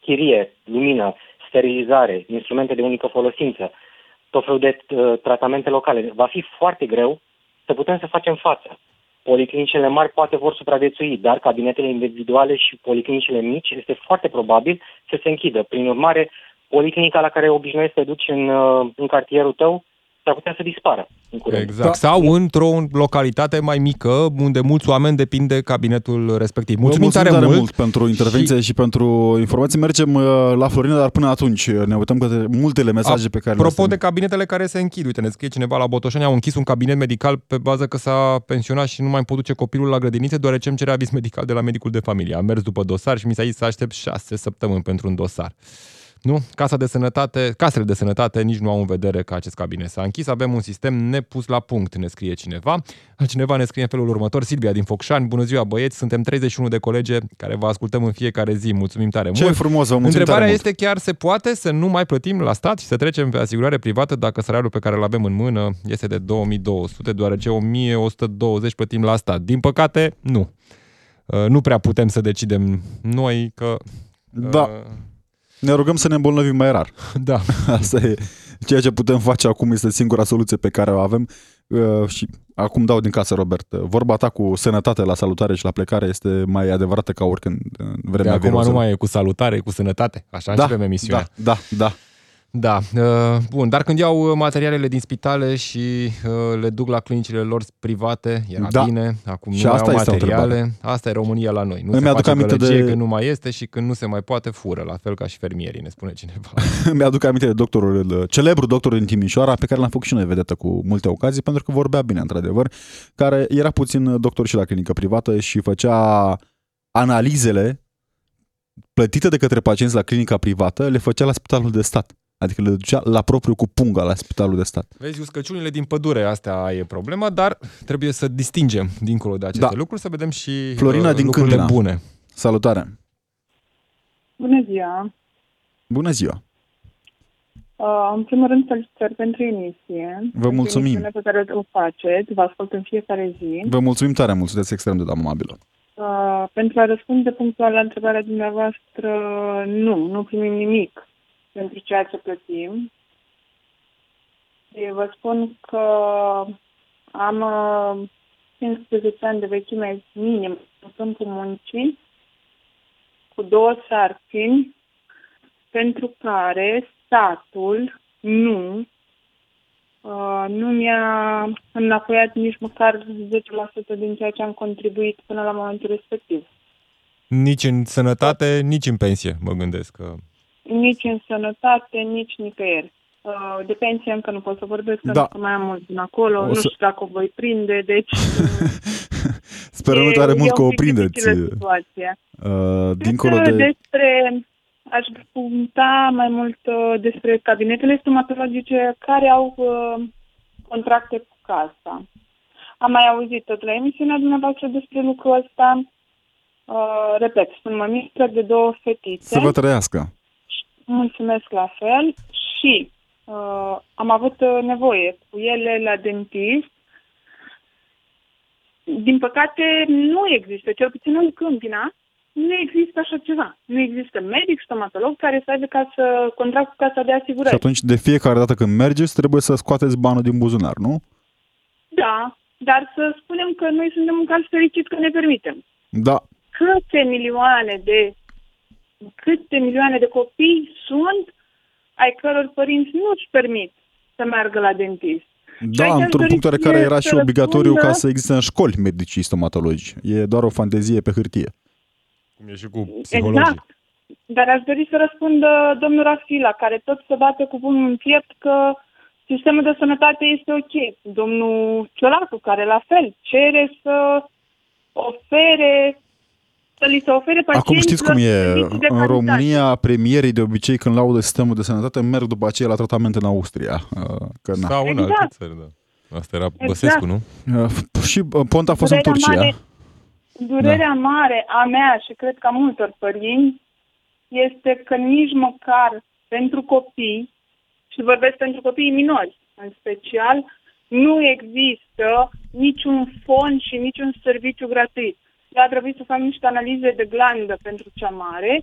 chirie, lumină, sterilizare, instrumente de unică folosință, tot felul de uh, tratamente locale, va fi foarte greu să putem să facem față. Policlinicile mari poate vor supraviețui, dar cabinetele individuale și policlinicile mici este foarte probabil să se închidă. Prin urmare, policlinica la care obișnuiești să te duci în, uh, în cartierul tău s-ar putea să dispară în curând. Exact. Da. Sau într-o localitate mai mică, unde mulți oameni depind de cabinetul respectiv. Mulțumim tare, tare mult. mult pentru intervenție și... și pentru informații. Mergem uh, la Florina, dar până atunci uh, ne uităm către multele mesaje A, pe care Apropo de cabinetele care se închid, uite, ne scrie cineva la Botoșani, au închis un cabinet medical pe bază că s-a pensionat și nu mai pot duce copilul la grădinițe, deoarece îmi cerea avis medical de la medicul de familie. Am mers după dosar și mi s-a zis să aștept șase săptămâni pentru un dosar. Nu? Casa de sănătate, casele de sănătate nici nu au în vedere că acest cabinet s-a închis. Avem un sistem nepus la punct, ne scrie cineva. Cineva ne scrie în felul următor, Silvia din Focșani, bună ziua băieți, suntem 31 de colege care vă ascultăm în fiecare zi, mulțumim tare Ce mult. frumos, vă Întrebarea tare este mult. chiar se poate să nu mai plătim la stat și să trecem pe asigurare privată dacă salariul pe care îl avem în mână este de 2200, deoarece 1120 plătim la stat. Din păcate, nu. Uh, nu prea putem să decidem noi că... Da. Uh, ne rugăm să ne îmbolnăvim mai rar. <laughs> Da. <laughs> Asta e ceea ce putem face acum, este singura soluție pe care o avem. Uh, și acum dau din casă, Robert. Vorba ta cu sănătate la salutare și la plecare este mai adevărată ca oricând în vremea de acum nu mai e cu salutare, e cu sănătate. Așa da, începem emisiunea. Da, da, da. Da, uh, bun, dar când iau uh, materialele din spitale și uh, le duc la clinicile lor private, era da. bine, acum și nu asta mai au materiale, asta e România la noi. Nu Îmi se face aminte de... când nu mai este și când nu se mai poate, fură, la fel ca și fermierii, ne spune cineva. <laughs> Mi-aduc aminte de doctorul, celebru doctor din Timișoara, pe care l-am făcut și noi vedetă cu multe ocazii, pentru că vorbea bine, într-adevăr, care era puțin doctor și la clinică privată și făcea analizele plătite de către pacienți la clinica privată, le făcea la spitalul de stat. Adică le ducea la propriu cu punga la spitalul de stat. Vezi, uscăciunile din pădure, astea e problema, dar trebuie să distingem dincolo de aceste da. lucruri, să vedem și Florina uh, din lucrurile Câmpina. bune. Salutare! Bună ziua! Bună ziua! Uh, în primul rând, felicitări pentru emisie. Vă mulțumim! pe care o faceți, vă ascult în fiecare zi. Vă mulțumim tare mult, sunteți extrem de amabilă. Uh, pentru a răspunde punctual la întrebarea dumneavoastră, nu, nu primim nimic pentru ceea ce plătim. Eu vă spun că am 15 ani de vechime minim în câmpul muncii, cu două sarcini, pentru care statul nu uh, nu mi-a înapoiat nici măcar 10% din ceea ce am contribuit până la momentul respectiv. Nici în sănătate, nici în pensie, mă gândesc că nici în sănătate, nici nicăieri. Uh, de pensie încă nu pot să vorbesc, da. pentru că mai am mult din acolo, o să... nu știu dacă o voi prinde, deci... <laughs> Sperăm tare mult că o prindeți. Situația. Uh, dincolo de... Despre, aș punta mai mult uh, despre cabinetele stomatologice care au uh, contracte cu casa. Am mai auzit tot la emisiunea dumneavoastră despre lucrul ăsta. Uh, repet, sunt mămică de două fetițe. Să vă trăiască. Mulțumesc la fel și uh, am avut uh, nevoie cu ele la dentist. Din păcate, nu există, cel puțin în Câmpina, nu există așa ceva. Nu există medic, stomatolog care să aibă ca să contract cu casa de asigurări. Și atunci, de fiecare dată când mergeți, trebuie să scoateți banul din buzunar, nu? Da, dar să spunem că noi suntem un caz fericit că ne permitem. Da. Câte milioane de câte milioane de copii sunt ai căror părinți nu își permit să meargă la dentist. Da, într-un punct care era și obligatoriu răspundă... ca să existe în școli medicii stomatologi. E doar o fantezie pe hârtie. Cum e și cu psihologii. Exact. dar aș dori să răspundă domnul Rafila, care tot se bate cu pumnul în piept că sistemul de sănătate este ok. Domnul Ciolacu, care la fel cere să ofere să li se ofere Acum știți cum e. servicii de În calitate. România, premierii de obicei când laudă sistemul de sănătate merg după aceea la tratament în Austria. Uh, Că, na. Sau în Exact. alte țări, da. Asta era Exact. Băsescu, nu? Uh, Și uh, Ponta a fost în Durerea Turcia. mare- Durerea Da. mare a mea și cred că a multor părinți este că nici măcar pentru copii, și vorbesc pentru copiii minori în special, nu există niciun fond și niciun serviciu gratuit. Eu a trebuit să fac niște analize de glandă pentru cea mare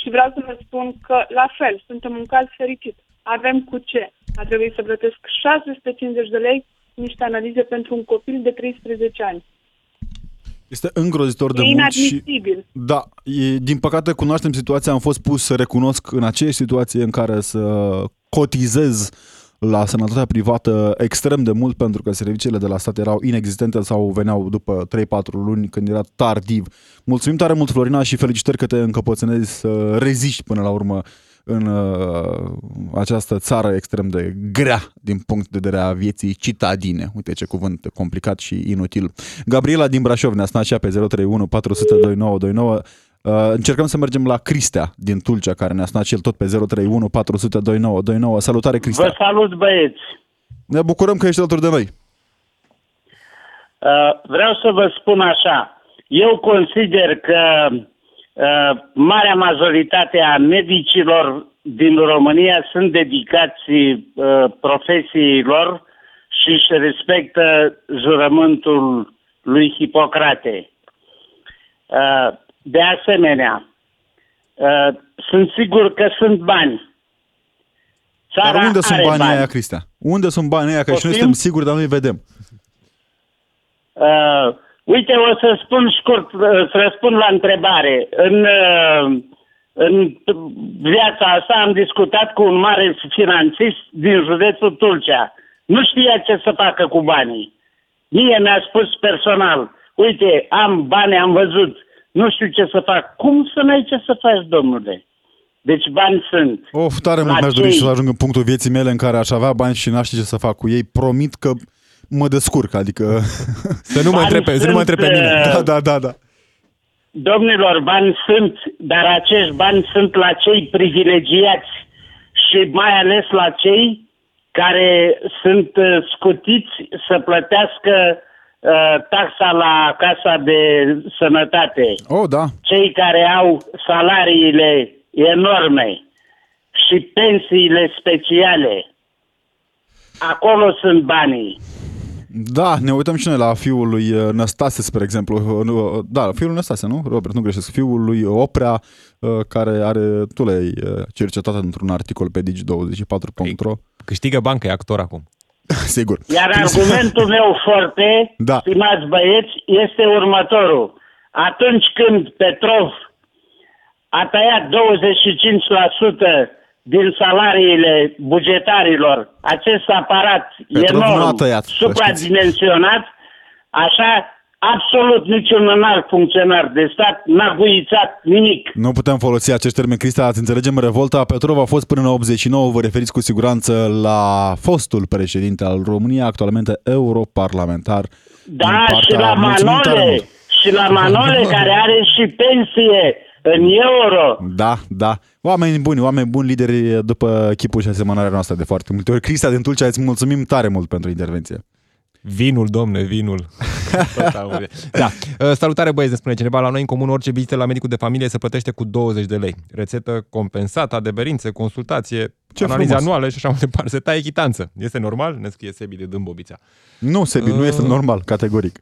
și vreau să vă spun că, la fel, suntem un caz fericit. Avem cu ce. A trebuit să plătesc 650 de lei niște analize pentru un copil de 13 ani. Este îngrozitor de e mult și inadmisibil. Da, e, din păcate cunoaștem situația, am fost pus să recunosc în aceeași situație în care să cotizez la sănătatea privată extrem de mult pentru că serviciile de la stat erau inexistente sau veneau după 3-4 luni când era tardiv. Mulțumim tare mult, Florina, și felicitări că te încăpățânezi să reziști până la urmă în uh, această țară extrem de grea din punct de vedere a vieții citadine. Uite ce cuvânt complicat și inutil. Gabriela din Brașov ne-a sunat și ea pe 031 400 2929. Uh, încercăm să mergem la Cristea din Tulcea, care ne-a sunat și el tot pe 031 400 2929. Salutare, Cristea! Vă salut, băieți! Ne bucurăm că ești alături de noi. Uh, Vreau să vă spun așa. Eu consider că uh, marea majoritate a medicilor din România sunt dedicați uh, profesiilor și își respectă jurământul lui Hipocrate. Uh, De asemenea, uh, sunt sigur că sunt bani. Țara Dar unde sunt are banii bani. aia, Cristea? Unde sunt banii aia? Că și noi Poftim? suntem siguri, dar nu-i vedem. Uh, uite, o să spun scurt, uh, să răspund la întrebare. În, uh, în viața asta am discutat cu un mare finanțist din județul Tulcea. Nu știa ce să facă cu banii. Mie mi-a spus personal, uite, am bani, am văzut, nu știu ce să fac. Cum să n-ai ce să faci, domnule? Deci bani sunt. Of, tare mult La mi-aș dori cei- să ajung în punctul vieții mele în care aș avea bani și n-aș ști ce să fac cu ei. Promit că mă descurc, adică... <laughs> Să nu mă Bani întrebe, să nu mă sunt, întrebe pe mine. uh, Da, da, da, da. Domnilor, bani sunt, dar acești bani sunt la cei privilegiați și mai ales la cei care sunt uh, scutiți să plătească uh, taxa la Casa de Sănătate. Oh, da. Cei care au salariile enorme și pensiile speciale. Acolo sunt banii. Da, ne uităm și noi la fiul lui uh, Năstase, spre exemplu. Uh, nu, uh, Da, fiul lui Năstase, nu? Robert, nu greșesc. Fiul lui Oprea, uh, care are, tu le-ai uh, cercetat într-un articol pe digi24.ro. Câștigă bancă, e actor acum. <laughs> Sigur. Iar argumentul <laughs> meu foarte, Da. stimați băieți, este următorul. Atunci când Petrov a tăiat 25% din salariile bugetarilor, acest aparat Petrov nu a enorm, tăiat, să supradimensionat, așa, absolut niciun înalt funcționar de stat n-a guițat nimic. Nu putem folosi acești termeni, Cristea, ați înțelegem, revolta Petrov a fost până în 89, vă referiți cu siguranță la fostul președinte al României, actualmente europarlamentar. Da, din partea- și la Mulțumim tare Manole, mult. și la Manole care are și pensie în euro. Da, da. Oameni buni, oameni buni, lideri după chipul și asemănarea noastră de foarte multe ori. Cristea din Tulcea, îți mulțumim tare mult pentru intervenție. Vinul, domne, vinul. Tot aude. da. Uh, Salutare băieți, ne spune cineva. La noi în comun orice vizită la medicul de familie se plătește cu 20 de lei. Rețetă compensată, adeverințe, consultație, Ce analize frumos. anuale și așa mai departe. Se taie chitanță. Este normal? Ne scrie Sebi de Dâmbovița. Nu, Sebi, nu este normal, categoric.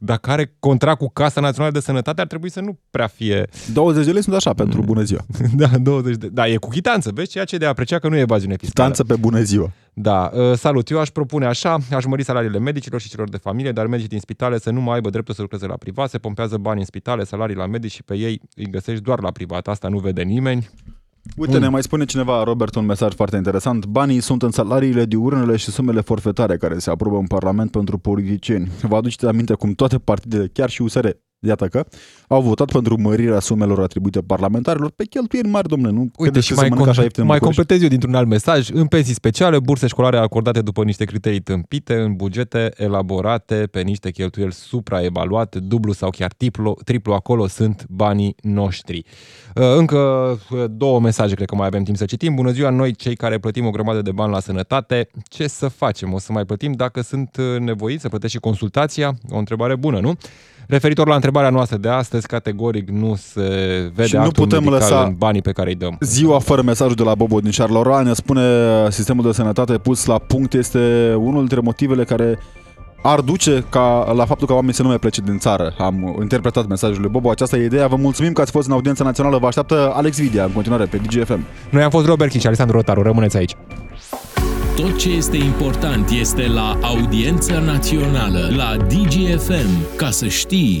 Dacă are contract cu Casa Națională de Sănătate, ar trebui să nu prea fie 20 de lei sunt așa pentru bună ziua. <laughs> Da, 20 de... Da, e cu chitanță, vezi? Ceea ce de apreciat că nu e evaziune fiscală. Stanță pe bună ziua. Da, uh, salut. Eu aș propune așa, aș mări salariile medicilor și celor de familie, dar medicii din spitale să nu mai aibă dreptul să lucreze la privat, se pompează bani în spitale, salarii la medici și pe ei îi găsești doar la privat. Asta nu vede nimeni. Uite, ne mai spune cineva, Robert, un mesaj foarte interesant. Banii sunt în salariile diurnele și sumele forfetare care se aprobă în Parlament pentru politicieni. Vă aduceți aminte cum toate partidele, chiar și USR, iată că, au votat pentru mărirea sumelor atribuite parlamentarilor pe cheltuieli mari, domnule. Nu Uite, credeți și că mai, se mănâncă așa com- ieftin în mai București? completez eu dintr-un alt mesaj. În pensii speciale, burse școlare acordate după niște criterii tâmpite, în bugete elaborate pe niște cheltuieli supraevaluate, dublu sau chiar triplu, triplu acolo sunt banii noștri. Uh, Încă uh, două mesaje, cred că mai avem timp să citim. Bună ziua, noi cei care plătim o grămadă de bani la sănătate, ce să facem? O să mai plătim dacă sunt uh, nevoiți să plătesc și consultația? O întrebare bună, nu? Referitor la întrebarea noastră de astăzi, categoric nu se vede Și nu actul putem medical lăsa- în banii pe care îi dăm. Ziua fără mesajul de la Bobo din Charleroi ne spune sistemul de sănătate pus la punct este unul dintre motivele care ar duce ca, la faptul că oamenii să nu mai plece din țară. Am interpretat mesajul lui Bobo, aceasta e ideea. Vă mulțumim că ați fost în audiența națională. Vă așteaptă Alex Vidia în continuare pe DGFM. Noi am fost Robert Chi și Alexandru Rotaru. Rămâneți aici. Tot ce este important este la audiența națională, la DGFM, ca să știi.